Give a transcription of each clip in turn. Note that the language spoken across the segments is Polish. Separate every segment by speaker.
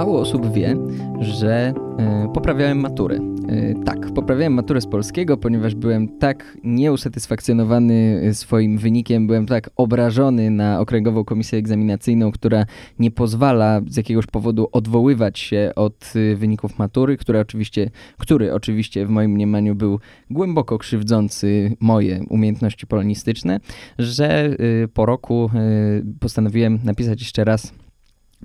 Speaker 1: mało osób wie, że y, poprawiałem maturę. Y, tak, poprawiałem maturę z polskiego, ponieważ byłem tak nieusatysfakcjonowany swoim wynikiem, byłem tak obrażony na Okręgową Komisję Egzaminacyjną, która nie pozwala z jakiegoś powodu odwoływać się od wyników matury, który oczywiście, który oczywiście w moim mniemaniu był głęboko krzywdzący moje umiejętności polonistyczne, że po roku postanowiłem napisać jeszcze raz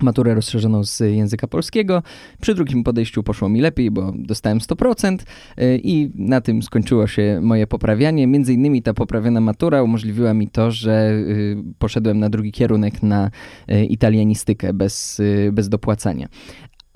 Speaker 1: maturę rozszerzoną z języka polskiego. Przy drugim podejściu poszło mi lepiej, bo dostałem 100% y, i na tym skończyło się moje poprawianie. Między innymi ta poprawiona matura umożliwiła mi to, że y, poszedłem na drugi kierunek na y, italianistykę bez, bez dopłacania.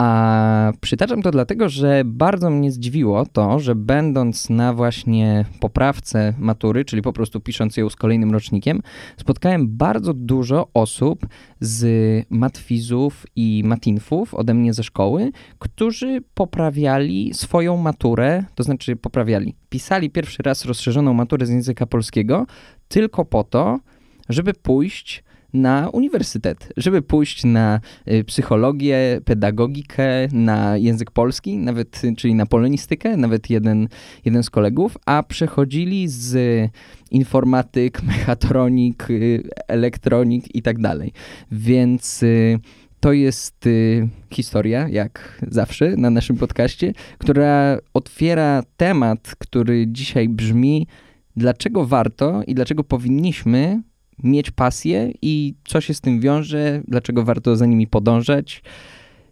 Speaker 1: A przytaczam to dlatego, że bardzo mnie zdziwiło to, że będąc na właśnie poprawce matury, czyli po prostu pisząc ją z kolejnym rocznikiem, spotkałem bardzo dużo osób z matwizów i matinfów ode mnie ze szkoły, którzy poprawiali swoją maturę, to znaczy poprawiali, pisali pierwszy raz rozszerzoną maturę z języka polskiego tylko po to, żeby pójść na uniwersytet, żeby pójść na y, psychologię, pedagogikę, na język polski, nawet, czyli na polonistykę, nawet jeden, jeden z kolegów, a przechodzili z informatyk, mechatronik, y, elektronik i tak dalej. Więc y, to jest historia, jak zawsze na naszym podcaście, która otwiera temat, który dzisiaj brzmi, dlaczego warto i dlaczego powinniśmy mieć pasję i co się z tym wiąże, dlaczego warto za nimi podążać.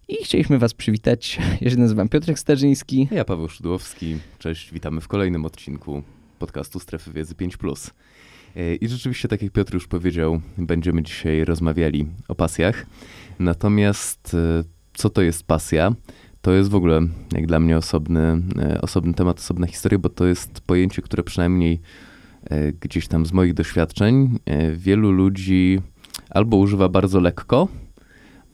Speaker 1: I chcieliśmy Was przywitać. Ja się nazywam Piotrek Starzyński.
Speaker 2: Ja Paweł Szydłowski. Cześć, witamy w kolejnym odcinku podcastu Strefy Wiedzy 5. E, I rzeczywiście, tak jak Piotr już powiedział, będziemy dzisiaj rozmawiali o pasjach. Natomiast e, co to jest pasja? To jest w ogóle, jak dla mnie, osobny, e, osobny temat, osobna historia, bo to jest pojęcie, które przynajmniej gdzieś tam z moich doświadczeń, e, wielu ludzi albo używa bardzo lekko,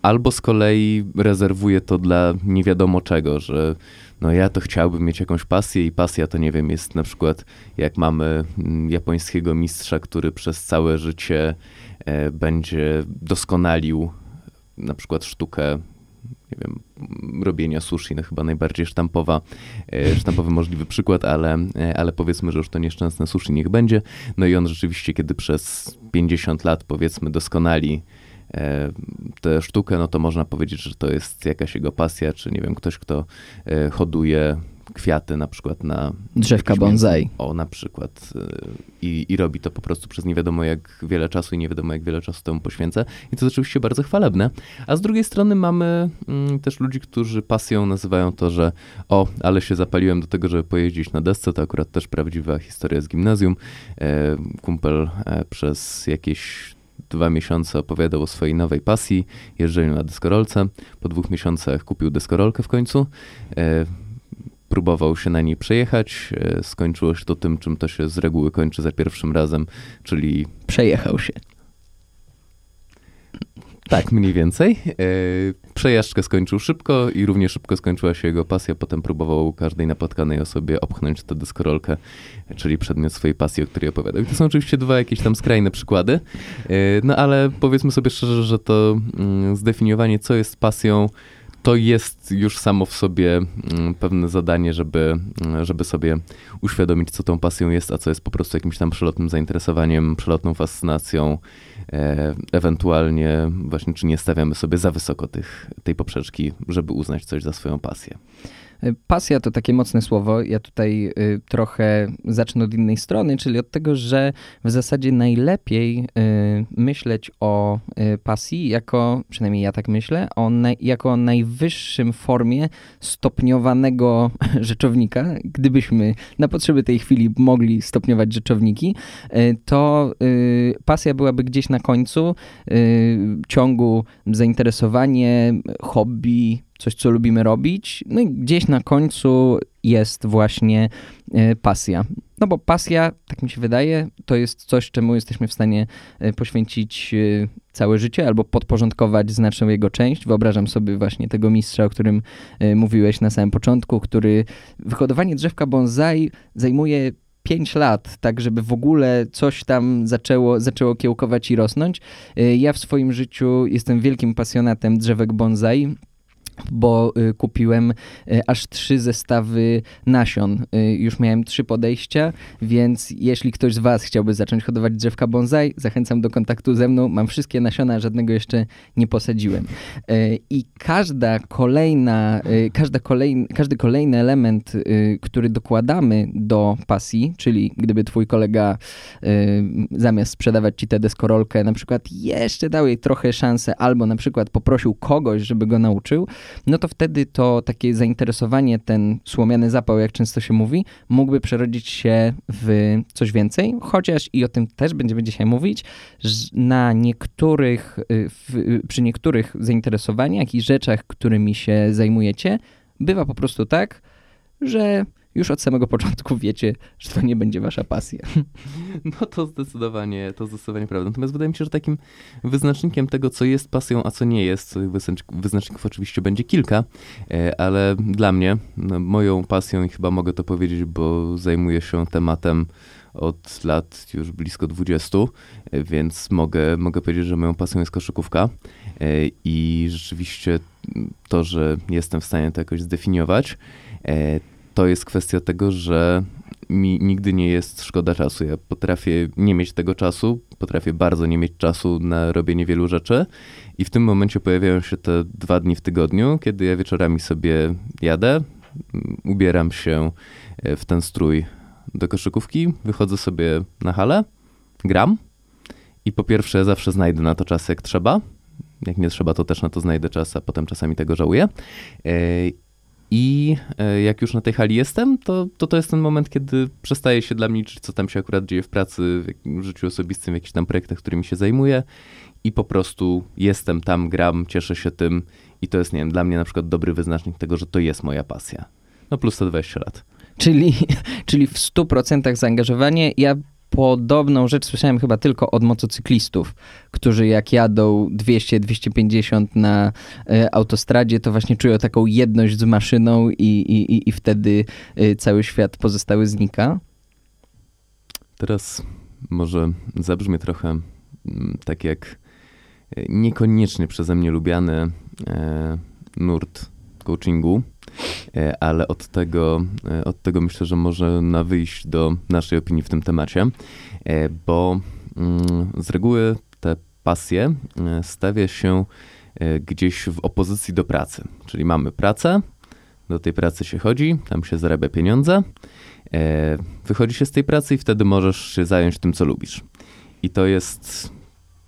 Speaker 2: albo z kolei rezerwuje to dla nie wiadomo czego, że no ja to chciałbym mieć jakąś pasję i pasja to nie wiem, jest na przykład jak mamy mm, japońskiego mistrza, który przez całe życie e, będzie doskonalił na przykład sztukę nie wiem, robienia sushi, no chyba najbardziej sztampowa, e, sztampowy możliwy przykład, ale, e, ale powiedzmy, że już to nieszczęsne sushi niech będzie. No i on rzeczywiście, kiedy przez 50 lat powiedzmy doskonali e, tę sztukę, no to można powiedzieć, że to jest jakaś jego pasja, czy nie wiem, ktoś, kto hoduje kwiaty na przykład na...
Speaker 1: Drzewka bonsai.
Speaker 2: O, na przykład. Y, I, I robi to po prostu przez nie wiadomo jak wiele czasu i nie wiadomo jak wiele czasu temu poświęca. I to jest oczywiście bardzo chwalebne. A z drugiej strony mamy mm, też ludzi, którzy pasją nazywają to, że o, ale się zapaliłem do tego, żeby pojeździć na desce. To akurat też prawdziwa historia z gimnazjum. E, kumpel e, przez jakieś dwa miesiące opowiadał o swojej nowej pasji, jeżdżeniu na deskorolce. Po dwóch miesiącach kupił deskorolkę w końcu. E, próbował się na niej przejechać. E, skończyło się to tym, czym to się z reguły kończy za pierwszym razem, czyli.
Speaker 1: Przejechał się.
Speaker 2: Tak, mniej więcej. E, przejażdżkę skończył szybko i równie szybko skończyła się jego pasja. Potem próbował każdej napotkanej osobie opchnąć tę deskorolkę, czyli przedmiot swojej pasji, o której opowiadał. I to są oczywiście dwa jakieś tam skrajne przykłady. E, no ale powiedzmy sobie szczerze, że to mm, zdefiniowanie, co jest pasją, to jest już samo w sobie mm, pewne zadanie, żeby, mm, żeby sobie uświadomić, co tą pasją jest, a co jest po prostu jakimś tam przelotnym zainteresowaniem, przelotną fascynacją, e, ewentualnie właśnie, czy nie stawiamy sobie za wysoko tych, tej poprzeczki, żeby uznać coś za swoją pasję.
Speaker 1: Y, pasja to takie mocne słowo. Ja tutaj y, trochę zacznę od innej strony, czyli od tego, że w zasadzie najlepiej y, myśleć o pasji jako, przynajmniej ja tak myślę, o jako o najwyższym formie stopniowanego rzeczownika. Gdybyśmy na potrzeby tej chwili mogli stopniować rzeczowniki, to pasja byłaby gdzieś na końcu ciągu zainteresowanie, hobby, coś, co lubimy robić, no i gdzieś na końcu jest właśnie e, pasja. No bo pasja, tak mi się wydaje, to jest coś, czemu jesteśmy w stanie e, poświęcić e, całe życie albo podporządkować znaczną jego część. Wyobrażam sobie właśnie tego mistrza, o którym mówiłeś na samym początku, który wyhodowanie drzewka bonsai zajmuje 5 lat, tak żeby w ogóle coś tam zaczęło, zaczęło kiełkować i rosnąć. Ja w swoim życiu jestem wielkim pasjonatem drzewek bonsai bo y, kupiłem y, aż trzy zestawy nasion. Y, już miałem trzy podejścia, więc jeśli ktoś z Was chciałby zacząć hodować drzewka bonsai, zachęcam do kontaktu ze mną. Mam wszystkie nasiona, żadnego jeszcze nie posadziłem. I każda kolejna, każda kolejny, każdy kolejny element, który dokładamy do pasji, czyli gdyby Twój kolega zamiast sprzedawać Ci tę deskorolkę, na przykład jeszcze dał jej trochę szansę, albo na przykład poprosił kogoś, żeby go nauczył, no to wtedy to takie zainteresowanie, ten słomiany zapał, jak często się mówi, mógłby przerodzić się w coś więcej, chociaż i o tym też będziemy dzisiaj mówić, na niektórych, y, w, przy niektórych zainteresowaniach i rzeczach, którymi się zajmujecie, bywa po prostu tak, że już od samego początku wiecie, że to nie będzie wasza pasja.
Speaker 2: No to zdecydowanie, to zdecydowanie prawda. Natomiast wydaje mi się, że takim wyznacznikiem tego, co jest pasją, a co nie jest, wyznaczników oczywiście będzie kilka, e, ale dla mnie, no, moją pasją i chyba mogę to powiedzieć, bo zajmuję się tematem od lat już blisko 20, e, więc mogę, mogę powiedzieć, że moją pasją jest koszykówka e, i rzeczywiście to, że jestem w stanie to jakoś zdefiniować, to jest kwestia tego, że mi nigdy nie jest szkoda czasu. Ja potrafię nie mieć tego czasu, potrafię bardzo nie mieć czasu na robienie wielu rzeczy i w tym momencie pojawiają się te dwa dni w tygodniu, kiedy ja wieczorami sobie jadę, ubieram się e, w ten strój do koszykówki, wychodzę sobie na halę, gram i po pierwsze zawsze znajdę na to czas jak trzeba. Jak nie trzeba, to też na to znajdę czas, a potem czasami tego żałuję. I e, jak już na tej hali jestem, to, to to jest ten moment, kiedy przestaje się dla mnie liczyć, co tam się akurat dzieje w pracy, w życiu osobistym, w jakichś tam projektach, którymi się zajmuję. I po prostu jestem tam, gram, cieszę się tym. I to jest, nie wiem, dla mnie na przykład dobry wyznacznik tego, że to jest moja pasja. No plus 120 lat.
Speaker 1: Czyli, czyli w 100% zaangażowanie. Ja podobną rzecz słyszałem chyba tylko od motocyklistów, którzy jak jadą 200-250 na e, autostradzie, to właśnie czują taką jedność z maszyną i, i, i wtedy e, cały świat pozostały znika.
Speaker 2: Teraz może zabrzmie trochę mm, tak jak e, niekoniecznie przeze mnie lubiany nurt coachingu, ale od tego, e, od tego myślę, że może na wyjść do naszej opinii w tym temacie, e, bo mm, z reguły te pasje stawia się gdzieś w opozycji do pracy. Czyli mamy pracę, do tej pracy się chodzi, tam się zarabia pieniądze, wychodzi się z tej pracy i wtedy możesz się zająć tym, co lubisz. I to jest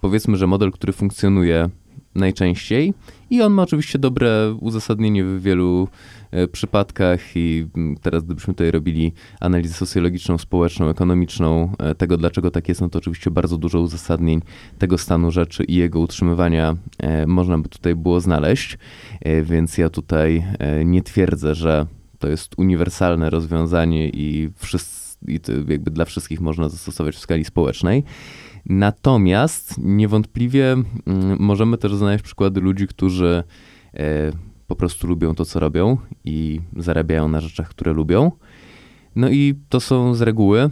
Speaker 2: powiedzmy, że model, który funkcjonuje najczęściej i on ma oczywiście dobre uzasadnienie w wielu e, przypadkach i teraz gdybyśmy tutaj robili analizę socjologiczną, społeczną, ekonomiczną e, tego, dlaczego tak jest, no to oczywiście bardzo dużo uzasadnień tego stanu rzeczy i jego utrzymywania e, można by tutaj było znaleźć, więc ja tutaj nie twierdzę, że to jest uniwersalne rozwiązanie i, wszyscy, i jakby dla wszystkich można zastosować w skali społecznej. Natomiast niewątpliwie mm, możemy też znaleźć przykłady ludzi, którzy e, po prostu lubią to, co robią i zarabiają na rzeczach, które lubią. No i to są z reguły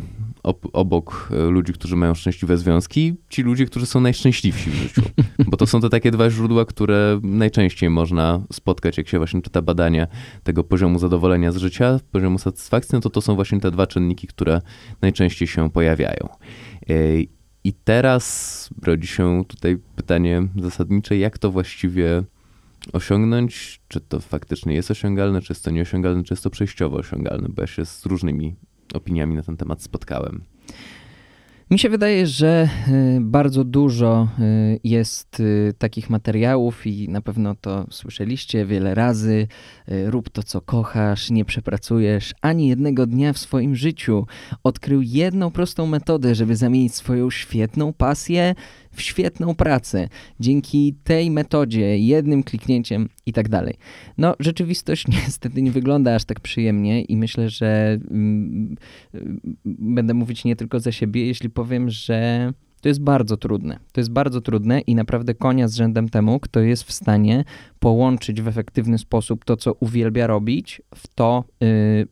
Speaker 2: obok e, ludzi, którzy mają szczęśliwe związki, ci ludzie, którzy są najszczęśliwsi w życiu. Bo to są te takie dwa źródła, które najczęściej można spotkać, jak się właśnie czyta badania tego poziomu zadowolenia z życia, poziomu satysfakcji, no to to są właśnie te dwa czynniki, które najczęściej się pojawiają. I teraz rodzi się tutaj pytanie zasadnicze, jak to właściwie osiągnąć? Czy to faktycznie jest osiągalne, czy jest to nieosiągalne, czy jest to przejściowo osiągalne? Bo ja się z różnymi opiniami na ten temat spotkałem.
Speaker 1: Mi się wydaje, że y, bardzo dużo y, jest y, takich materiałów i na pewno to słyszeliście wiele razy. Rób to, co kochasz, nie przepracujesz ani jednego dnia w swoim życiu. Odkrył jedną prostą metodę, żeby zamienić swoją świetną pasję w świetną pracę dzięki tej metodzie, jednym kliknięciem i tak dalej. No, rzeczywistość niestety nie wygląda aż tak przyjemnie i myślę, że mm, będę mówić nie tylko za siebie, jeśli powiem, że to jest bardzo trudne. To jest bardzo trudne i naprawdę konia z rzędem temu, kto jest w stanie połączyć w efektywny sposób to, co uwielbia robić, w to, yy,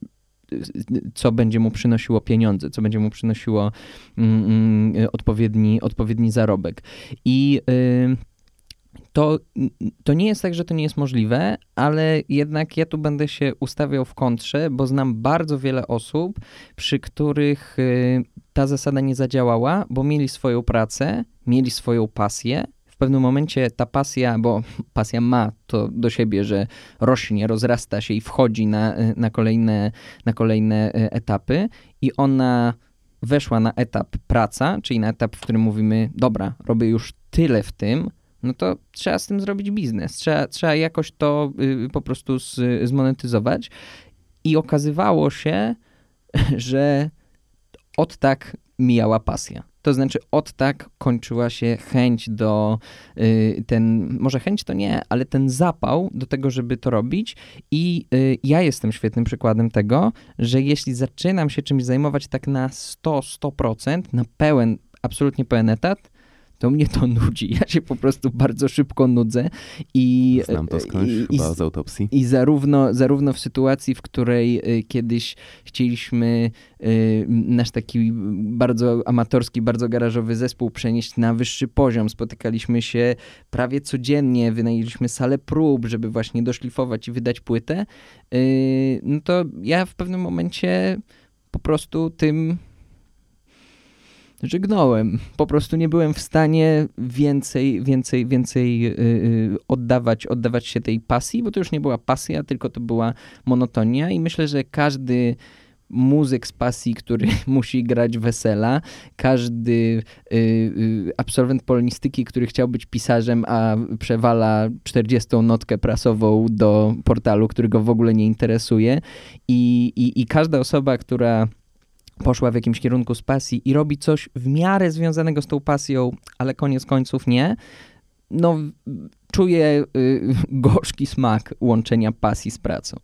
Speaker 1: co będzie mu przynosiło pieniądze, co będzie mu przynosiło mm, mm, odpowiedni, odpowiedni zarobek. I y, to, to nie jest tak, że to nie jest możliwe, ale jednak ja tu będę się ustawiał w kontrze, bo znam bardzo wiele osób, przy których y, ta zasada nie zadziałała, bo mieli swoją pracę, mieli swoją pasję. Pewnym momencie ta pasja, bo pasja ma to do siebie, że rośnie, rozrasta się i wchodzi na, na, kolejne, na kolejne y, etapy, i ona weszła na etap praca, czyli na etap, w którym mówimy: Dobra, robię już tyle w tym, no to trzeba z tym zrobić biznes. Trzeba, trzeba jakoś to y, po prostu z, zmonetyzować. I okazywało się, że od tak mijała pasja. To znaczy, od tak kończyła się chęć do y, ten, może chęć to nie, ale ten zapał do tego, żeby to robić. I y, ja jestem świetnym przykładem tego, że jeśli zaczynam się czymś zajmować tak na 100-100%, na pełen, absolutnie pełen etat, to mnie to nudzi. Ja się po prostu bardzo szybko nudzę i...
Speaker 2: Znam to skądś, i, chyba z autopsji.
Speaker 1: I zarówno, zarówno w sytuacji, w której y, kiedyś chcieliśmy y, nasz taki bardzo amatorski, bardzo garażowy zespół przenieść na wyższy poziom, spotykaliśmy się prawie codziennie, wynajęliśmy salę prób, żeby właśnie doszlifować i wydać płytę, no to ja w pewnym momencie po prostu tym żegnąłem. Po prostu nie byłem w stanie więcej, więcej, więcej yy, oddawać, oddawać się tej pasji, bo to już nie była pasja, tylko to była monotonia i myślę, że każdy muzyk z pasji, który musi grać wesela, każdy y, y, absolwent polonistyki, który chciał być pisarzem, a przewala 40 notkę prasową do portalu, który go w ogóle nie interesuje i, i, i każda osoba, która poszła w jakimś kierunku z pasji i robi coś w miarę związanego z tą pasją, ale koniec końców nie, no czuję y, gorzki smak łączenia pasji z pracą.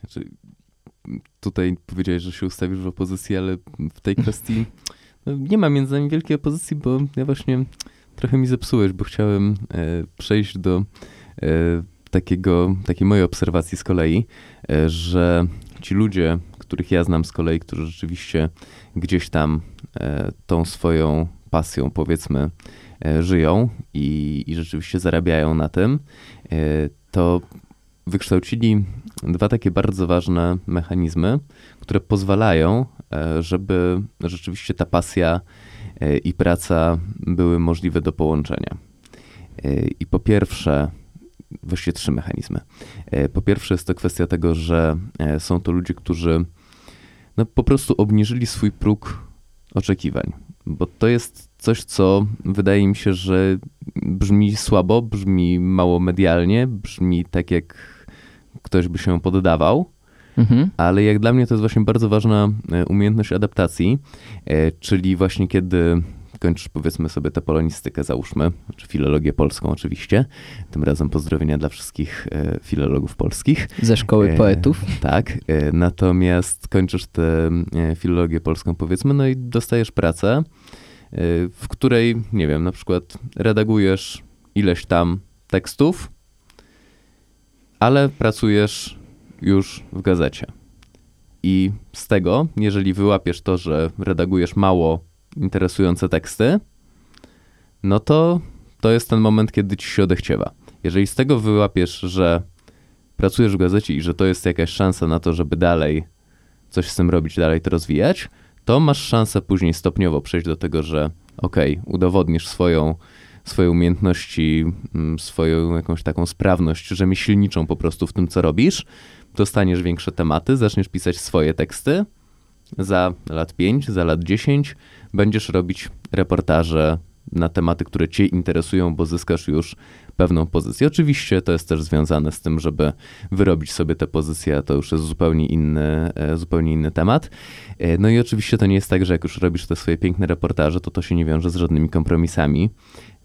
Speaker 2: Znaczy, tutaj powiedziałeś, że się ustawisz w opozycji, ale w tej kwestii no, nie ma między nami wielkiej opozycji, bo ja właśnie trochę mi zepsułeś, bo chciałem e, przejść do e, takiego, takiej mojej obserwacji z kolei, e, że ci ludzie, których ja znam z kolei, którzy rzeczywiście gdzieś tam e, tą swoją pasją, powiedzmy, e, żyją i, i rzeczywiście zarabiają na tym, e, to wykształcili dwa takie bardzo ważne mechanizmy, które pozwalają, żeby rzeczywiście ta pasja i praca były możliwe do połączenia. I po pierwsze, właściwie trzy mechanizmy. Po pierwsze jest to kwestia tego, że są to ludzie, którzy no, po prostu obniżyli swój próg oczekiwań. Bo to jest coś, co wydaje mi się, że brzmi słabo, brzmi mało medialnie, brzmi tak, jak ktoś by się poddawał. Mhm. Ale jak dla mnie to jest właśnie bardzo ważna e, umiejętność adaptacji, e, czyli właśnie kiedy kończysz powiedzmy sobie tę polonistykę, załóżmy, czy filologię polską oczywiście. Tym razem pozdrowienia dla wszystkich e, filologów polskich.
Speaker 1: Ze szkoły e, poetów.
Speaker 2: Tak. E, natomiast kończysz tę e, filologię polską powiedzmy, no i dostajesz pracę, w której, nie wiem, na przykład redagujesz ileś tam tekstów, ale pracujesz już w gazecie. I z tego, jeżeli wyłapiesz to, że redagujesz mało interesujące teksty, no to to jest ten moment, kiedy ci się odechciewa. Jeżeli z tego wyłapiesz, że pracujesz w gazecie i że to jest jakaś szansa na to, żeby dalej coś z tym robić, dalej to rozwijać, to masz szansę później stopniowo przejść do tego, że okej, okay, udowodnisz swoją, swoje umiejętności, mm, swoją jakąś taką sprawność rzemieślniczą po prostu w tym, co robisz, dostaniesz większe tematy, zaczniesz pisać swoje teksty, za lat 5, za lat 10 będziesz robić reportaże na tematy, które Cię interesują, bo zyskasz już pewną pozycję. Oczywiście to jest też związane z tym, żeby wyrobić sobie tę pozycję, to już jest zupełnie inny, e, zupełnie inny temat. E, no i oczywiście to nie jest tak, że jak już robisz te swoje piękne reportaże, to to się nie wiąże z żadnymi kompromisami,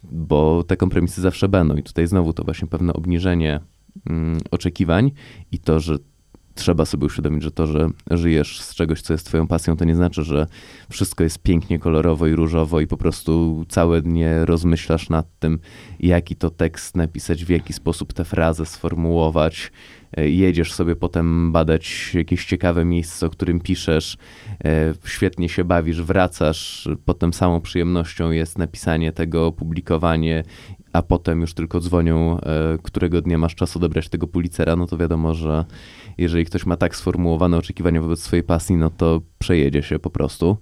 Speaker 2: bo te kompromisy zawsze będą. I tutaj znowu to właśnie pewne obniżenie mm, oczekiwań i to, że trzeba sobie uświadomić, że to, że żyjesz z czegoś, co jest twoją pasją, to nie znaczy, że wszystko jest pięknie kolorowo i różowo i po prostu całe dnie rozmyślasz nad tym, jaki to tekst napisać, w jaki sposób tę frazę sformułować. E, jedziesz sobie potem badać jakieś ciekawe miejsce, o którym piszesz, e, świetnie się bawisz, wracasz, potem samą przyjemnością jest napisanie tego, opublikowanie, a potem już tylko dzwonią, e, którego dnia masz czas odebrać tego policera, no to wiadomo, że jeżeli ktoś ma tak sformułowane oczekiwania wobec swojej pasji, no to przejedzie się po prostu,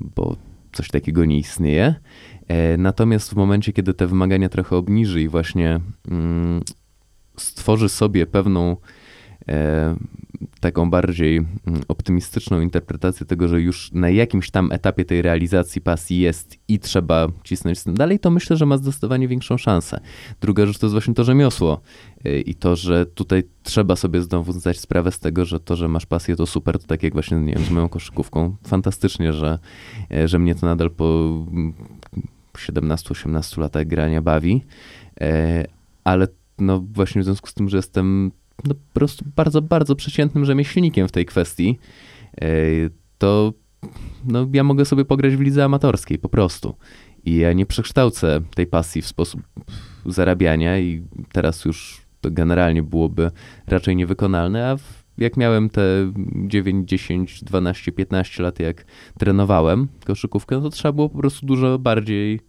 Speaker 2: bo coś takiego nie istnieje. E, natomiast w momencie, kiedy te wymagania trochę obniży i właśnie mm, stworzy sobie pewną e, taką bardziej mm, optymistyczną interpretację tego, że już na jakimś tam etapie tej realizacji pasji jest i trzeba cisnąć z tym dalej, to myślę, że ma zdecydowanie większą szansę. Druga rzecz to jest właśnie to rzemiosło e, i to, że tutaj trzeba sobie znowu zdać sprawę z tego, że to, że masz pasję to super, to tak jak właśnie, nie wiem, z moją koszykówką, fantastycznie, że, e, że mnie to nadal po 17-18 mm, latach grania bawi, ale no właśnie w związku z tym, że jestem no, po prostu bardzo, bardzo przeciętnym rzemieślnikiem w tej kwestii, e, to no, ja mogę sobie pograć w lidze amatorskiej po prostu. I ja nie przekształcę tej pasji w sposób zarabiania i teraz już to generalnie byłoby raczej niewykonalne, a w, jak miałem te 9, 10, 12, 15 lat, jak trenowałem koszykówkę, no to trzeba było po prostu dużo bardziej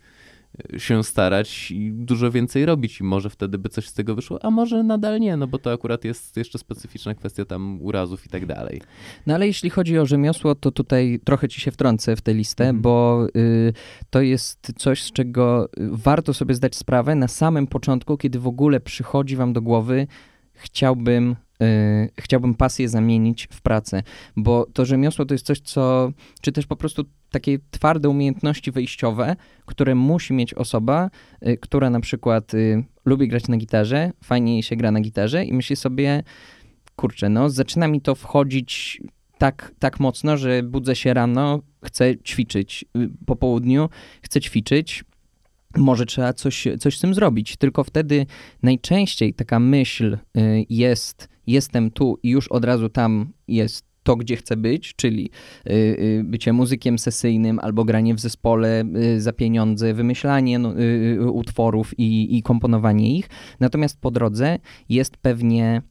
Speaker 2: się starać i dużo więcej robić i może wtedy by coś z tego wyszło, a może nadal nie, no bo to akurat jest jeszcze specyficzna kwestia tam urazów i tak dalej.
Speaker 1: No ale jeśli chodzi o rzemiosło, to tutaj trochę ci się wtrącę w tę listę, mm. bo y, to jest coś, z czego warto sobie zdać sprawę na samym początku, kiedy w ogóle przychodzi wam do głowy, chciałbym chciałbym pasję zamienić w pracę, bo to rzemiosło to jest coś, co, czy też po prostu takie twarde umiejętności wejściowe, które musi mieć osoba, yy, która na przykład yy, lubi grać na gitarze, fajnie się gra na gitarze i myśli sobie, kurczę, no zaczyna mi to wchodzić tak, tak mocno, że budzę się rano, chcę ćwiczyć y, po południu, chcę ćwiczyć, może trzeba coś, coś z tym zrobić. Tylko wtedy najczęściej taka myśl y, jest, jestem tu i już od razu tam jest to, gdzie chcę być, czyli y, y, bycie muzykiem sesyjnym albo granie w zespole za pieniądze, wymyślanie no, utworów i, i komponowanie ich. Natomiast po drodze jest pewnie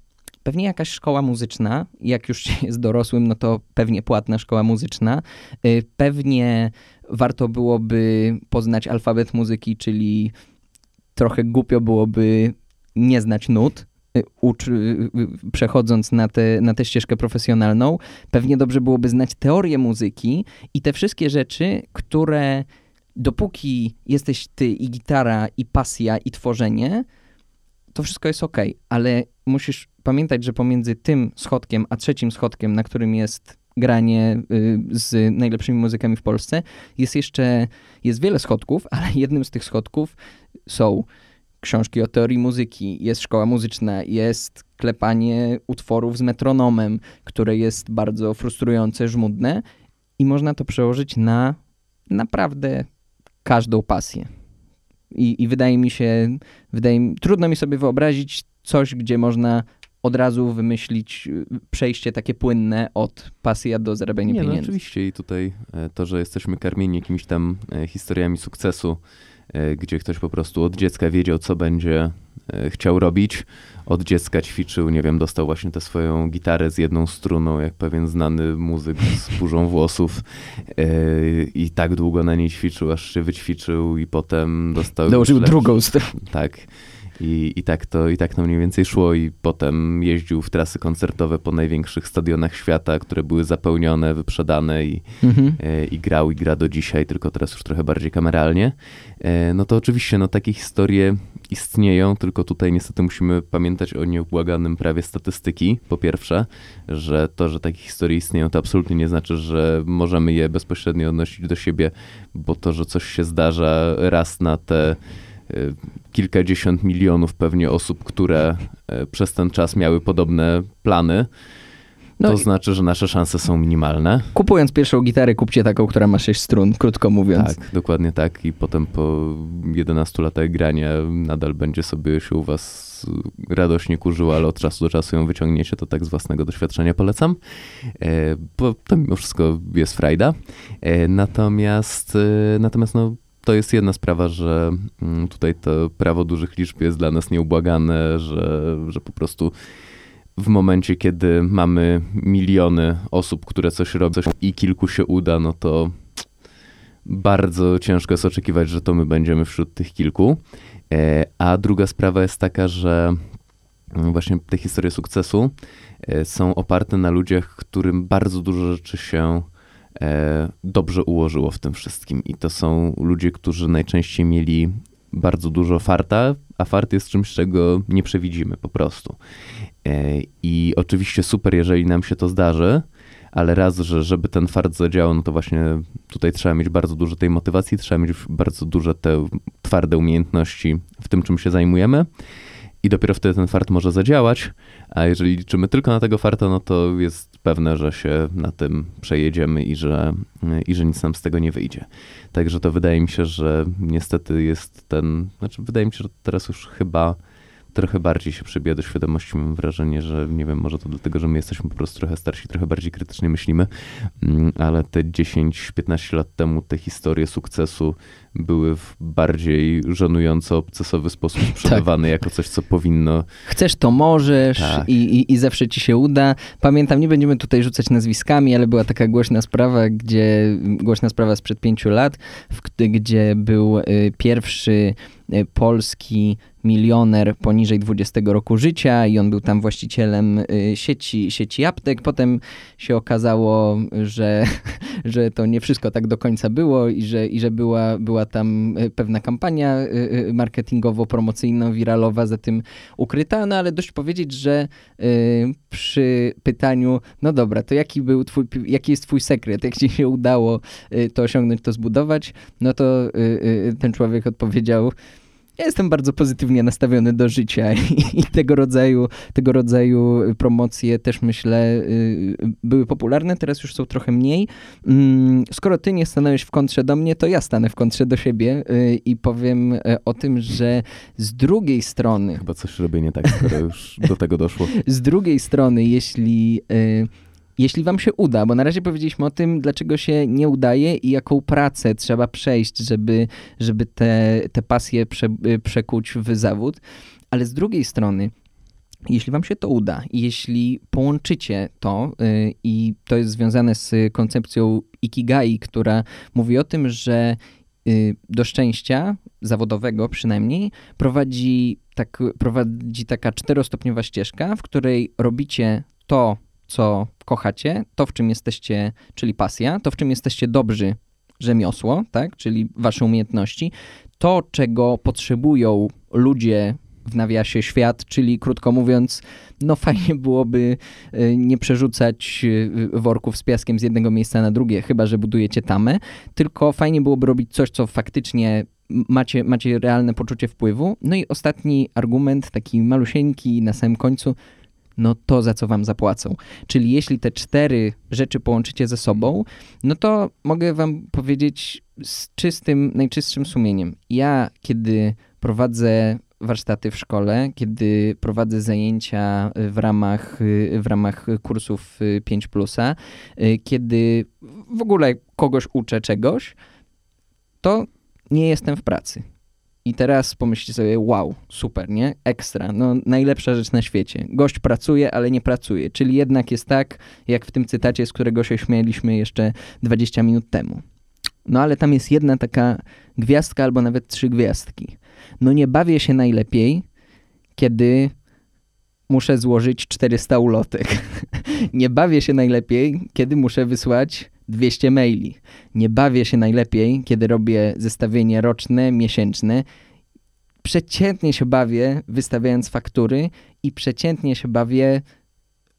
Speaker 1: pewnie jakaś szkoła muzyczna, jak już jest dorosłym, no to pewnie płatna szkoła muzyczna, pewnie warto byłoby poznać alfabet muzyki, czyli trochę głupio byłoby nie znać nut, y, ucz, y, y, przechodząc na, te, na tę ścieżkę profesjonalną. Pewnie dobrze byłoby znać teorię muzyki i te wszystkie rzeczy, które dopóki jesteś ty i gitara, i pasja, i tworzenie, to wszystko jest ok, ale musisz pamiętać, że pomiędzy tym schodkiem, a trzecim schodkiem, na którym jest granie y, z najlepszymi muzykami w Polsce. Jest jeszcze, jest wiele schodków, ale jednym z tych schodków są książki o teorii muzyki, jest szkoła muzyczna, jest klepanie utworów z metronomem, które jest bardzo frustrujące, żmudne i można to przełożyć na naprawdę każdą pasję. I, i wydaje mi się, wydaje trudno mi sobie wyobrazić coś, gdzie można od razu wymyślić y, przejście takie płynne od pasji do zarabiania
Speaker 2: Nie,
Speaker 1: no pieniędzy.
Speaker 2: No oczywiście i tutaj e, to, że jesteśmy karmieni jakimiś tam e, historiami sukcesu, e, gdzie ktoś po prostu od dziecka wiedział, co będzie chciał robić. Od dziecka ćwiczył, nie wiem, dostał właśnie tę swoją gitarę z jedną struną, jak pewien znany muzyk z burzą włosów i tak długo na niej ćwiczył, aż się wyćwiczył i potem dostał...
Speaker 1: Dołożył drugą stronę.
Speaker 2: Tak. I, i, tak to, I tak to mniej więcej szło i potem jeździł w trasy koncertowe po największych stadionach świata, które były zapełnione, wyprzedane i, mhm. e, i grał i gra do dzisiaj, tylko teraz już trochę bardziej kameralnie. E, no to oczywiście no, takie historie istnieją, tylko tutaj niestety musimy pamiętać o nieubłaganym prawie statystyki. Po pierwsze, że to, że takie historie istnieją, to absolutnie nie znaczy, że możemy je bezpośrednio odnosić do siebie, bo to, że coś się zdarza raz na te kilkadziesiąt milionów pewnie osób, które y, przez ten czas miały podobne plany. No to znaczy, że nasze szanse są minimalne.
Speaker 1: Kupując pierwszą gitarę, kupcie taką, która ma 6 strun, krótko mówiąc.
Speaker 2: Tak, dokładnie tak. I potem po 11 latach grania nadal będzie sobie się u was radośnie kurzyła, ale od czasu do czasu ją wyciągniecie, to tak z własnego doświadczenia polecam, e, bo to mimo wszystko jest frajda. E, natomiast, e, natomiast no, to jest jedna sprawa, że mm, tutaj to prawo dużych liczb jest dla nas nieubłagane, że, że po prostu w momencie, kiedy mamy miliony osób, które coś robią i kilku się uda, no to bardzo ciężko jest oczekiwać, że to my będziemy wśród tych kilku. E, a druga sprawa jest taka, że mm, właśnie te historie sukcesu e, są oparte na ludziach, którym bardzo dużo rzeczy się dobrze ułożyło w tym wszystkim. I to są ludzie, którzy najczęściej mieli bardzo dużo farta, a fart jest czymś, czego nie przewidzimy po prostu. I oczywiście super, jeżeli nam się to zdarzy, ale raz, że żeby ten fart zadziałał, no to właśnie tutaj trzeba mieć bardzo dużo tej motywacji, trzeba mieć bardzo duże te twarde umiejętności w tym, czym się zajmujemy i dopiero wtedy ten fart może zadziałać, a jeżeli liczymy tylko na tego farta, no to jest pewne, że się na tym przejedziemy i że, i że nic nam z tego nie wyjdzie. Także to wydaje mi się, że niestety jest ten, znaczy wydaje mi się, że teraz już chyba trochę bardziej się przebija do świadomości. Mam wrażenie, że nie wiem, może to dlatego, że my jesteśmy po prostu trochę starsi, trochę bardziej krytycznie myślimy, mm, ale te 10-15 lat temu te historie sukcesu były w bardziej żenująco obcesowy sposób sprzedawane tak. jako coś, co powinno.
Speaker 1: Chcesz, to możesz tak. i, i, i zawsze ci się uda. Pamiętam, nie będziemy tutaj rzucać nazwiskami, ale była taka głośna sprawa, gdzie głośna sprawa sprzed pięciu lat, w, gdzie był y, pierwszy polski milioner poniżej 20 roku życia i on był tam właścicielem y, sieci, sieci aptek. Potem się okazało, że, że to nie wszystko tak do końca było i że, i że była, była tam y, pewna kampania y, marketingowo-promocyjna, wiralowa za tym ukryta, no ale dość powiedzieć, że przy pytaniu, no dobra, to jaki był twój, jaki jest twój sekret, jak ci się udało to osiągnąć, to zbudować, no to ten człowiek odpowiedział, ja jestem bardzo pozytywnie nastawiony do życia i, i, tego rodzaju, tego rodzaju promocje też myślę y, były popularne, teraz już są trochę mniej. Mm, skoro ty nie stanąłeś w kontrze do mnie, to ja stanę w kontrze do siebie y, i powiem e, o tym, że z drugiej strony...
Speaker 2: Chyba coś robię nie tak, skoro już do tego doszło.
Speaker 1: Z drugiej strony, jeśli y, jeśli wam się uda, bo na razie powiedzieliśmy o tym, dlaczego się nie udaje i jaką pracę trzeba przejść, żeby, żeby te, te pasje prze, przekuć w zawód, ale z drugiej strony, jeśli Wam się to uda, jeśli połączycie to, yy, i to jest związane z koncepcją Ikigai, która mówi o tym, że yy, do szczęścia zawodowego przynajmniej prowadzi, tak, prowadzi taka czterostopniowa ścieżka, w której robicie to, co kochacie, to w czym jesteście, czyli pasja, to w czym jesteście dobrzy, rzemiosło, tak, czyli wasze umiejętności, to czego potrzebują ludzie w nawiasie świat, czyli krótko mówiąc, no fajnie byłoby y, nie przerzucać y, worków z piaskiem z jednego miejsca na drugie, chyba że budujecie tamę, tylko fajnie byłoby robić coś, co faktycznie macie, macie realne poczucie wpływu. No i ostatni argument, taki malusieńki na samym końcu, no to za co wam zapłacą. Czyli jeśli te cztery rzeczy połączycie ze sobą, no to mogę wam powiedzieć z czystym, najczystszym sumieniem. Ja, kiedy prowadzę warsztaty w szkole, kiedy prowadzę zajęcia w ramach, w ramach kursów 5, kiedy w ogóle kogoś uczę czegoś, to nie jestem w pracy. I teraz pomyślcie sobie, wow, super, nie? Ekstra, no najlepsza rzecz na świecie. Gość pracuje, ale nie pracuje. Czyli jednak jest tak, jak w tym cytacie, z którego się śmieliśmy jeszcze 20 minut temu. No ale tam jest jedna taka gwiazdka albo nawet trzy gwiazdki. No nie bawię się najlepiej, kiedy muszę złożyć 400 ulotek. nie bawię się najlepiej, kiedy muszę wysłać 200 maili. Nie bawię się najlepiej, kiedy robię zestawienie roczne, miesięczne. Przeciętnie się bawię wystawiając faktury i przeciętnie się bawię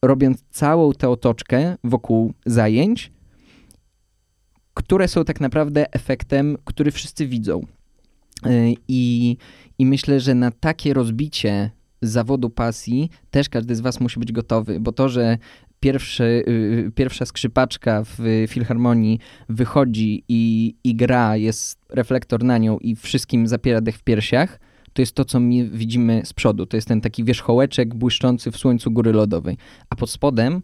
Speaker 1: robiąc całą tę otoczkę wokół zajęć, które są tak naprawdę efektem, który wszyscy widzą. Y, I, I myślę, że na takie rozbicie zawodu pasji też każdy z Was musi być gotowy, bo to, że pierwszy, y, pierwsza skrzypaczka w filharmonii wychodzi i, i gra, jest reflektor na nią i wszystkim zapiera dech w piersiach, to jest to, co my widzimy z przodu. To jest ten taki wierzchołeczek błyszczący w słońcu góry lodowej. A pod spodem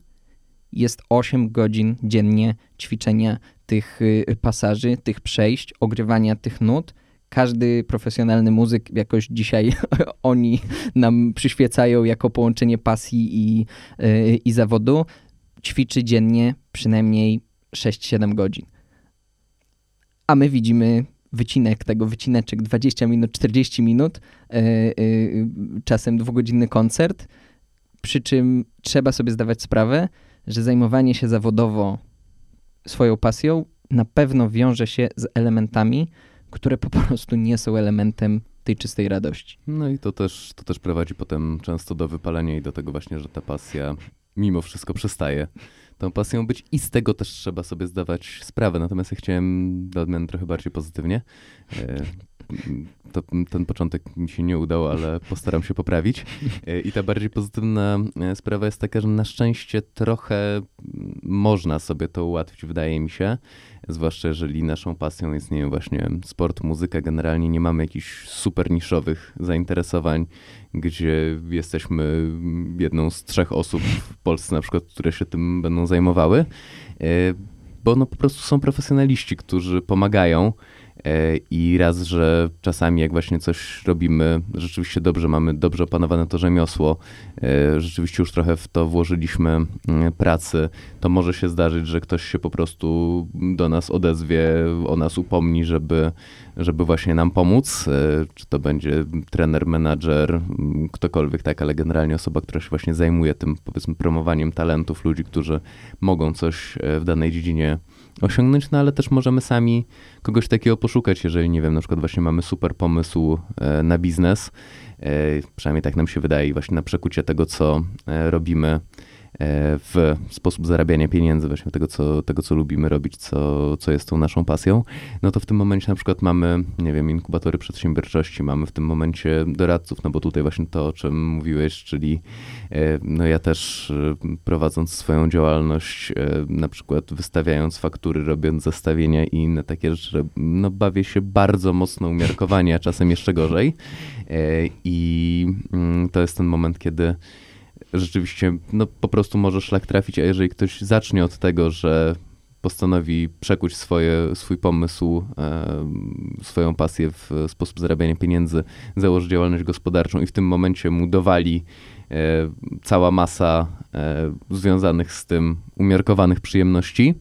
Speaker 1: jest 8 godzin dziennie ćwiczenia tych y, pasaży, tych przejść, ogrywania tych nut każdy profesjonalny muzyk, jakoś dzisiaj oni nam przyświecają jako połączenie pasji i, yy, i zawodu, ćwiczy dziennie przynajmniej 6-7 godzin. a my widzimy wycinek tego, wycineczek 20 minut, 40 minut, yy, yy, czasem dwugodzinny koncert, przy czym trzeba sobie zdawać sprawę, że zajmowanie się zawodowo swoją pasją na pewno wiąże się z elementami, które po prostu nie są elementem tej czystej radości.
Speaker 2: No i to też, to też prowadzi potem często do wypalenia i do tego właśnie, że ta pasja mimo wszystko przestaje tą pasją być i z tego też trzeba sobie zdawać sprawę. Natomiast ja chciałem do odmiany trochę bardziej pozytywnie. To, ten początek mi się nie udał, ale postaram się poprawić. E, I ta bardziej pozytywna e, sprawa jest taka, że na szczęście trochę można sobie to ułatwić, wydaje mi się. Zwłaszcza jeżeli naszą pasją jest, nie wiem, właśnie sport, muzyka. Generalnie nie mamy jakichś super niszowych zainteresowań, gdzie jesteśmy jedną z trzech osób w Polsce na przykład, które się tym będą zajmowały. E, bo no po prostu są profesjonaliści, którzy pomagają I raz, że czasami jak właśnie coś robimy, rzeczywiście dobrze mamy, dobrze opanowane to rzemiosło, e, rzeczywiście już trochę w to włożyliśmy mm, pracy, to może się zdarzyć, że ktoś się po prostu do nas odezwie, o nas upomni, żeby, żeby właśnie nam pomóc. E, czy to będzie trener, menadżer, mm, ktokolwiek, tak, ale generalnie osoba, która się właśnie zajmuje tym, powiedzmy, promowaniem talentów ludzi, którzy mogą coś w danej dziedzinie osiągnąć, no ale też możemy sami kogoś takiego poszukać, jeżeli, nie wiem, na przykład właśnie mamy super pomysł e, na biznes, e, przynajmniej tak nam się wydaje, właśnie na przekucie tego, co e, robimy w sposób zarabiania pieniędzy, właśnie tego, co, tego, co lubimy robić, co, co jest tą naszą pasją, no to w tym momencie na przykład mamy, nie wiem, inkubatory przedsiębiorczości, mamy w tym momencie doradców, no bo tutaj właśnie to, o czym mówiłeś, czyli e, no ja też e, prowadząc swoją działalność, na przykład wystawiając faktury, robiąc zestawienia i inne takie rzeczy, no bawię się bardzo mocno umiarkowanie, a czasem jeszcze gorzej. I mm, to jest ten moment, kiedy rzeczywiście no, po prostu może szlak trafić, a jeżeli ktoś zacznie od tego, że postanowi przekuć swoje, swój pomysł, e, swoją pasję w sposób zarabiania pieniędzy, założyć działalność gospodarczą i w tym momencie mu dowali e, cała masa e, związanych z tym umiarkowanych przyjemności,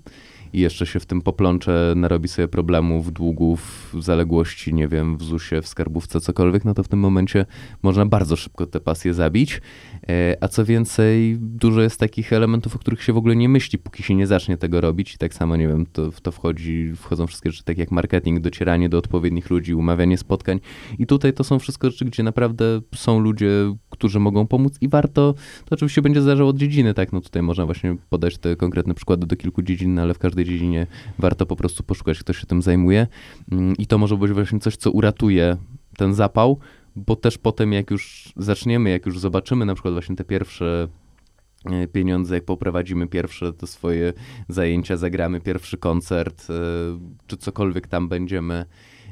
Speaker 2: i jeszcze się w tym poplącze, narobi sobie problemów, długów, zaległości, nie wiem, w ZUS-ie, w skarbówce, cokolwiek, no to w tym momencie można bardzo szybko te pasje zabić. E, a co więcej, dużo jest takich elementów, o których się w ogóle nie myśli, póki się nie zacznie tego robić. I tak samo, nie wiem, to, w to wchodzi, wchodzą wszystkie rzeczy, takie jak marketing, docieranie do odpowiednich ludzi, umawianie spotkań. I tutaj to są wszystko rzeczy, gdzie naprawdę są ludzie, którzy mogą pomóc i warto, to oczywiście będzie zależało od dziedziny, tak, no tutaj można właśnie podać te konkretne przykłady do kilku dziedzin, no ale w każdej dziedzinie. Warto po prostu poszukać, kto się tym zajmuje. Mm, i to może być właśnie coś, co uratuje ten zapał, bo też potem jak już zaczniemy, jak już zobaczymy na przykład właśnie te pierwsze e, pieniądze, jak poprowadzimy pierwsze te swoje zajęcia, zagramy pierwszy koncert, e, czy cokolwiek tam będziemy,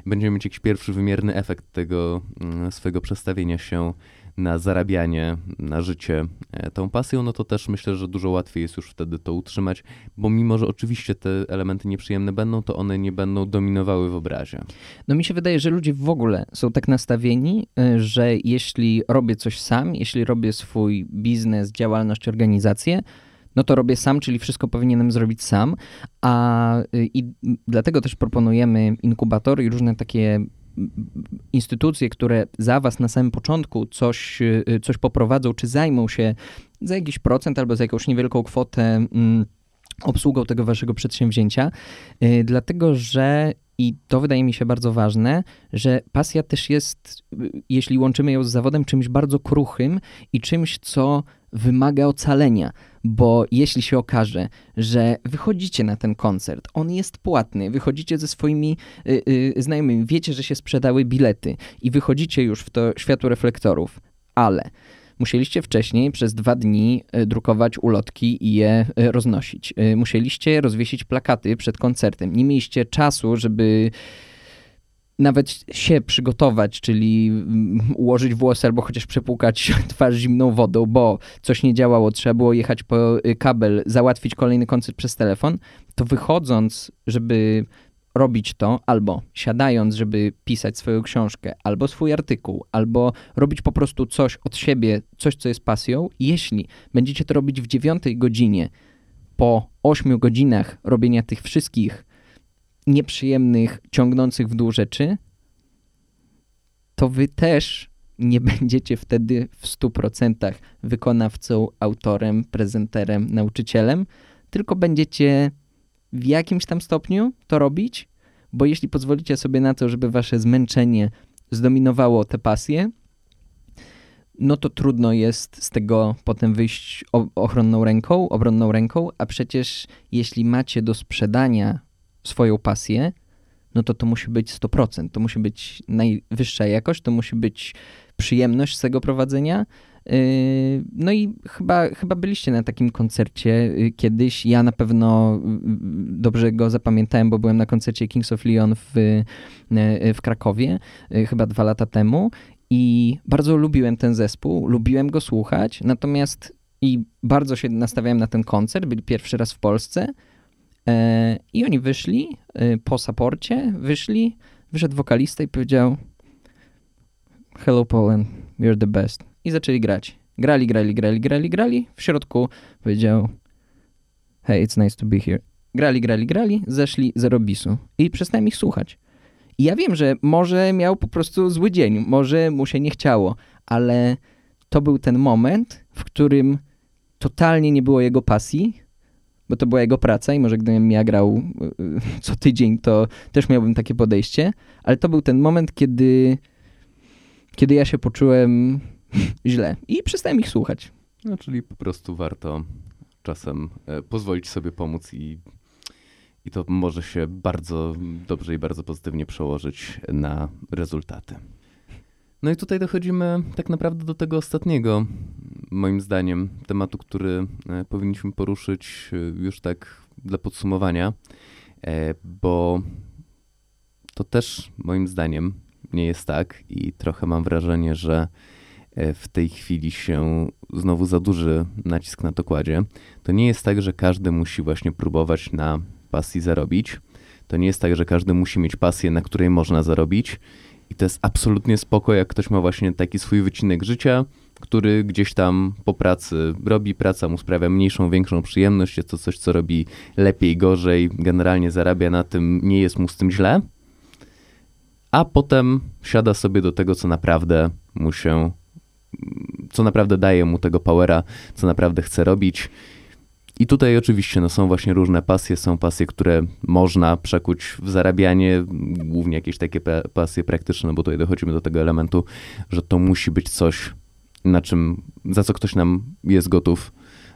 Speaker 2: będziemy mieć jakiś pierwszy wymierny efekt tego mm, swojego przestawienia się na zarabianie, na życie e, tą pasją, no to też myślę, że dużo łatwiej jest już wtedy to utrzymać, bo mimo, że oczywiście te elementy nieprzyjemne będą, to one nie będą dominowały w obrazie.
Speaker 1: No mi się wydaje, że ludzie w ogóle są tak nastawieni, e, że jeśli robię coś sam, jeśli robię swój biznes, działalność, organizację, no to robię sam, czyli wszystko powinienem zrobić sam. A y, i dlatego też proponujemy inkubatory i różne takie instytucje, które za was na samym początku coś, y, coś poprowadzą, czy zajmą się za jakiś procent albo za jakąś niewielką kwotę mm, obsługą tego waszego przedsięwzięcia, y, dlatego że i to wydaje mi się bardzo ważne, że pasja też jest, y, jeśli łączymy ją z zawodem, czymś bardzo kruchym i czymś, co wymaga ocalenia, bo jeśli się okaże, że wychodzicie na ten koncert, on jest płatny, wychodzicie ze swoimi y, y, znajomymi, wiecie, że się sprzedały bilety i wychodzicie już w to światło reflektorów, ale musieliście wcześniej przez dwa dni y, drukować ulotki i je roznosić. Musieliście rozwiesić plakaty przed koncertem. Nie mieliście czasu, żeby nawet się przygotować, czyli mm, ułożyć włosy albo chociaż przepłukać twarz zimną wodą, bo coś nie działało, trzeba było jechać po y, kabel, załatwić kolejny koncert przez telefon, to wychodząc, żeby robić to, albo siadając, żeby pisać swoją książkę, albo swój artykuł, albo robić po prostu coś od siebie, coś, co jest pasją, jeśli będziecie to robić w dziewiątej godzinie, po ośmiu godzinach robienia tych wszystkich nieprzyjemnych, ciągnących w dół rzeczy, to wy też nie będziecie wtedy w 100% wykonawcą, autorem, prezenterem, nauczycielem, tylko będziecie w jakimś tam stopniu to robić, bo jeśli pozwolicie sobie na to, żeby wasze zmęczenie zdominowało te pasje, no to trudno jest z tego potem wyjść ochronną ręką, obronną ręką, a przecież jeśli macie do sprzedania swoją pasję, no to to musi być 100%, to musi być najwyższa jakość, to musi być przyjemność z tego prowadzenia. Yy, no i chyba, chyba byliście na takim koncercie yy, kiedyś. Ja na pewno yy, dobrze go zapamiętałem, bo byłem na koncercie Kings of Leon w, w Krakowie chyba dwa lata temu. I bardzo lubiłem ten zespół, lubiłem go słuchać, natomiast i bardzo się nastawiałem na ten koncert, byli pierwszy raz w Polsce i oni wyszli po saporcie, wyszli, wyszedł wokalista i powiedział Hello Poland, you're the best. I zaczęli grać. Grali, grali, grali, grali, grali. W środku powiedział hey, it's nice to be here. Grali, grali, grali, zeszli zero bisu. I przestałem ich słuchać. I ja wiem, że może miał po prostu zły dzień, może mu się nie chciało, ale to był ten moment, w którym totalnie nie było jego pasji, bo to była jego praca i może gdybym ja grał y, y, co tydzień, to też miałbym takie podejście, ale to był ten moment, kiedy kiedy ja się poczułem źle i przestałem ich słuchać.
Speaker 2: No, czyli po prostu warto czasem e, pozwolić sobie pomóc i, i to może się bardzo dobrze i bardzo pozytywnie przełożyć na rezultaty. No i tutaj dochodzimy tak naprawdę do tego ostatniego, moim zdaniem, tematu, który e, powinniśmy poruszyć e, już tak dla podsumowania, bo to też moim zdaniem nie jest tak i trochę mam wrażenie, że e, w tej chwili się znowu za duży nacisk na to kładzie. To nie jest tak, że każdy musi właśnie próbować na pasji zarobić. To nie jest tak, że każdy musi mieć pasję, na której można zarobić. I to jest absolutnie spoko, jak ktoś ma właśnie taki swój wycinek życia, który gdzieś tam po pracy robi, praca mu sprawia mniejszą, większą przyjemność, jest to coś, co robi lepiej, gorzej, generalnie zarabia na tym, nie jest mu z tym źle a potem siada sobie do tego, co naprawdę mu się, co naprawdę daje mu tego powera, co naprawdę chce robić. I tutaj oczywiście no, są właśnie różne pasje, są pasje, które można przekuć w zarabianie, głównie jakieś takie pasje praktyczne, bo tutaj dochodzimy do tego elementu, że to musi być coś, na czym, za co ktoś nam jest gotów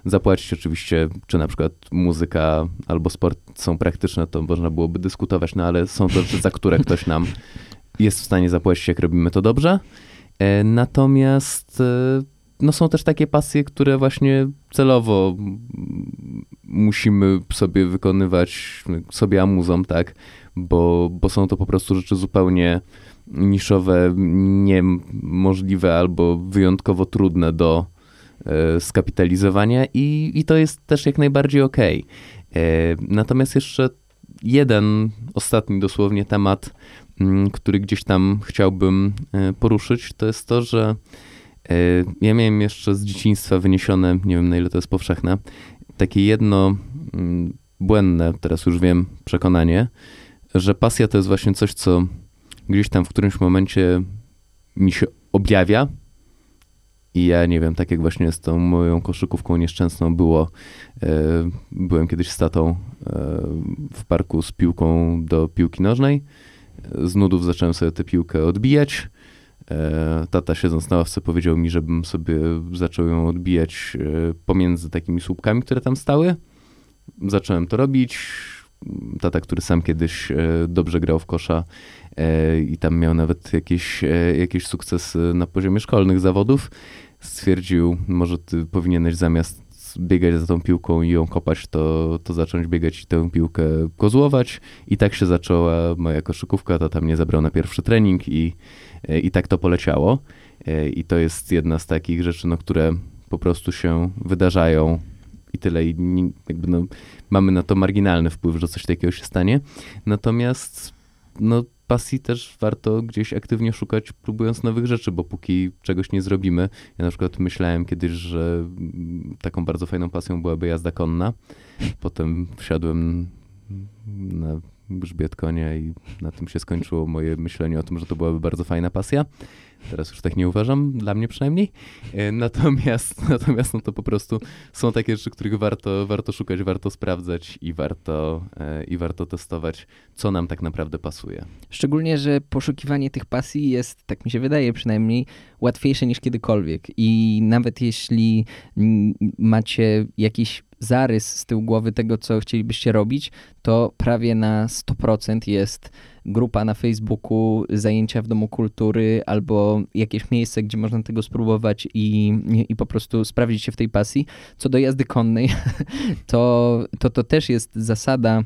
Speaker 2: zapłacić. Oczywiście, czy na przykład muzyka albo sport są praktyczne, to można byłoby dyskutować, no ale są to rzeczy, za które ktoś nam jest w stanie zapłacić, jak robimy to dobrze. E, natomiast e, no są też takie pasje, które właśnie celowo musimy sobie wykonywać, sobie amuzą, tak, bo, bo są to po prostu rzeczy zupełnie niszowe, niemożliwe albo wyjątkowo trudne do e, skapitalizowania i, i to jest też jak najbardziej okej. Okay. Natomiast jeszcze jeden ostatni dosłownie temat, Mm, który gdzieś tam chciałbym e, poruszyć, to jest to, że e, ja miałem jeszcze z dzieciństwa wyniesione, nie wiem na ile to jest powszechne, takie jedno mm, błędne, teraz już wiem, przekonanie, że pasja to jest właśnie coś, co gdzieś tam w którymś momencie mi się objawia. I ja nie wiem, tak jak właśnie z tą moją koszykówką nieszczęsną było, e, byłem kiedyś z tatą w parku z piłką do piłki nożnej z nudów zacząłem sobie tę piłkę odbijać. E, tata siedząc na ławce powiedział mi, żebym sobie zaczął ją odbijać e, pomiędzy takimi słupkami, które tam stały. Zacząłem to robić. Tata, który sam kiedyś e, dobrze grał w kosza i tam miał nawet jakieś, jakieś sukces na poziomie szkolnych zawodów, stwierdził, może ty powinieneś zamiast biegać za tą piłką i ją kopać, to, to zacząć biegać i tę piłkę kozłować. I tak się zaczęła moja koszykówka, to tam mnie zabrał na pierwszy trening i, i tak to poleciało. E, I to jest jedna z takich rzeczy, no, które po prostu się wydarzają i tyle. I jakby no, mamy na to marginalny wpływ, że coś takiego się stanie. Natomiast no, pasji też warto gdzieś aktywnie szukać, próbując nowych rzeczy, bo póki czegoś nie zrobimy, ja na przykład myślałem kiedyś, że taką bardzo fajną pasją byłaby jazda konna. Potem wsiadłem na grzbiet konia i na tym się skończyło moje myślenie o tym, że to byłaby bardzo fajna pasja. Teraz już tak nie uważam, dla mnie przynajmniej. E, natomiast, natomiast no to po prostu są takie rzeczy, których warto, warto szukać, warto sprawdzać i warto, e, i warto testować, co nam tak naprawdę pasuje.
Speaker 1: Szczególnie, że poszukiwanie tych pasji jest, tak mi się wydaje przynajmniej, łatwiejsze niż kiedykolwiek. I nawet jeśli macie jakiś zarys z tyłu głowy tego, co chcielibyście robić, to prawie na 100% jest grupa na Facebooku, zajęcia w Domu Kultury albo jakieś miejsce, gdzie można tego spróbować i, i po prostu sprawdzić się w tej pasji. Co do jazdy konnej, to to, to też jest zasada,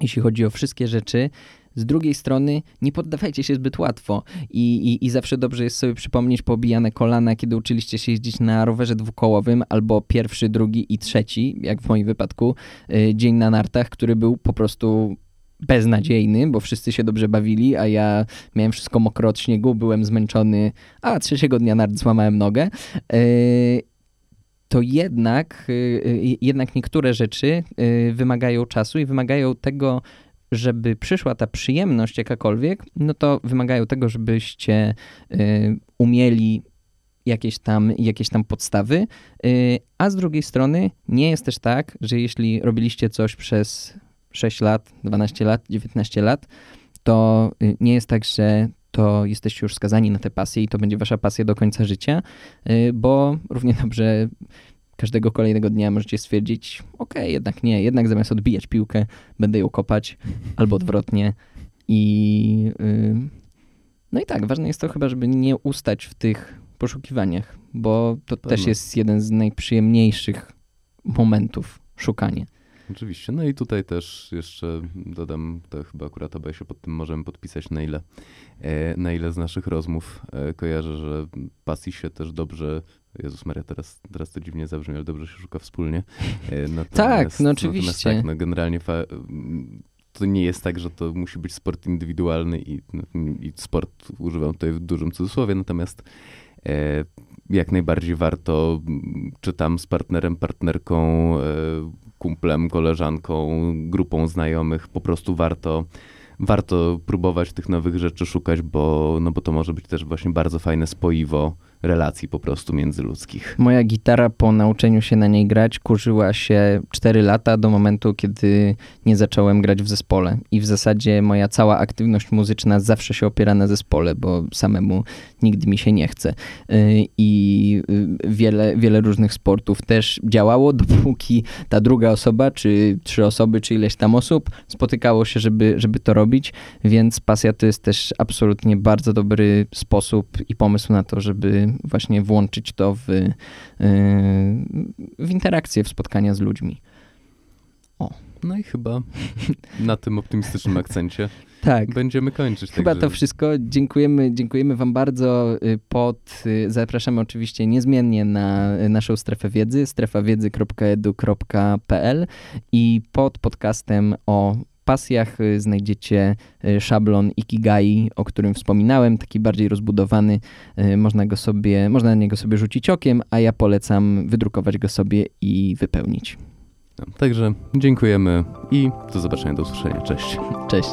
Speaker 1: jeśli chodzi o wszystkie rzeczy, z drugiej strony nie poddawajcie się zbyt łatwo i, i, i zawsze dobrze jest sobie przypomnieć pobijane kolana, kiedy uczyliście się jeździć na rowerze dwukołowym albo pierwszy, drugi i trzeci, jak w moim wypadku, y, dzień na nartach, który był po prostu beznadziejny, bo wszyscy się dobrze bawili, a ja miałem wszystko mokro od śniegu, byłem zmęczony, a trzeciego dnia nart złamałem nogę. Y, to jednak, y, jednak niektóre rzeczy wymagają czasu i wymagają tego, żeby przyszła ta przyjemność jakakolwiek, no to wymagają tego, żebyście y, umieli jakieś tam, jakieś tam podstawy, y, a z drugiej strony nie jest też tak, że jeśli robiliście coś przez 6 lat, 12 lat, 19 lat, to y, nie jest tak, że to jesteście już skazani na tę pasję i to będzie wasza pasja do końca życia, bo równie dobrze każdego kolejnego dnia możecie stwierdzić, ok, jednak nie, jednak zamiast odbijać piłkę, będę ją kopać, albo odwrotnie. I yy, no i tak, ważne jest to chyba, żeby nie ustać w tych poszukiwaniach, bo to Pewno. też jest jeden z najprzyjemniejszych momentów szukanie.
Speaker 2: Oczywiście. No i tutaj też jeszcze dodam, to chyba akurat obaj się pod tym możemy podpisać, na ile, e, na ile z naszych rozmów e, kojarzę, że pasji się też dobrze Jezus Maria, teraz, teraz to dziwnie zabrzmi, ale dobrze się szuka wspólnie.
Speaker 1: E, natomiast, tak, no oczywiście. Tak,
Speaker 2: no generalnie to nie jest tak, że to musi być sport indywidualny i, i sport używam tutaj w dużym cudzysłowie, natomiast e, jak najbardziej warto, czy tam z partnerem, partnerką, e, kumplem, koleżanką, grupą znajomych, po prostu warto warto próbować tych nowych rzeczy szukać, bo, no bo to może być też właśnie bardzo fajne spoiwo relacji po prostu międzyludzkich.
Speaker 1: Moja gitara po nauczeniu się na niej grać kurzyła się 4 lata do momentu, kiedy nie zacząłem grać w zespole. I w zasadzie moja cała aktywność muzyczna zawsze się opiera na zespole, bo samemu nigdy mi się nie chce. Y, I y, wiele, wiele różnych sportów też działało, dopóki ta druga osoba, czy trzy osoby, czy ileś tam osób spotykało się, żeby, żeby to robić. Więc pasja to jest też absolutnie bardzo dobry sposób i pomysł na to, żeby właśnie włączyć to w, y, w interakcję, w spotkania z ludźmi.
Speaker 2: O. No i chyba na tym optymistycznym akcencie
Speaker 1: tak.
Speaker 2: będziemy kończyć.
Speaker 1: Chyba także... to wszystko. Dziękujemy, dziękujemy Wam bardzo. Y, pod, y, zapraszamy oczywiście niezmiennie na naszą strefę wiedzy, strefawiedzy.edu.pl i pod podcastem o pasjach y, znajdziecie y, szablon Ikigai, o którym wspominałem, taki bardziej rozbudowany. Y, można go sobie, można na niego sobie rzucić okiem, a ja polecam wydrukować go sobie i wypełnić.
Speaker 2: Także dziękujemy i do zobaczenia, do usłyszenia. Cześć.
Speaker 1: Cześć.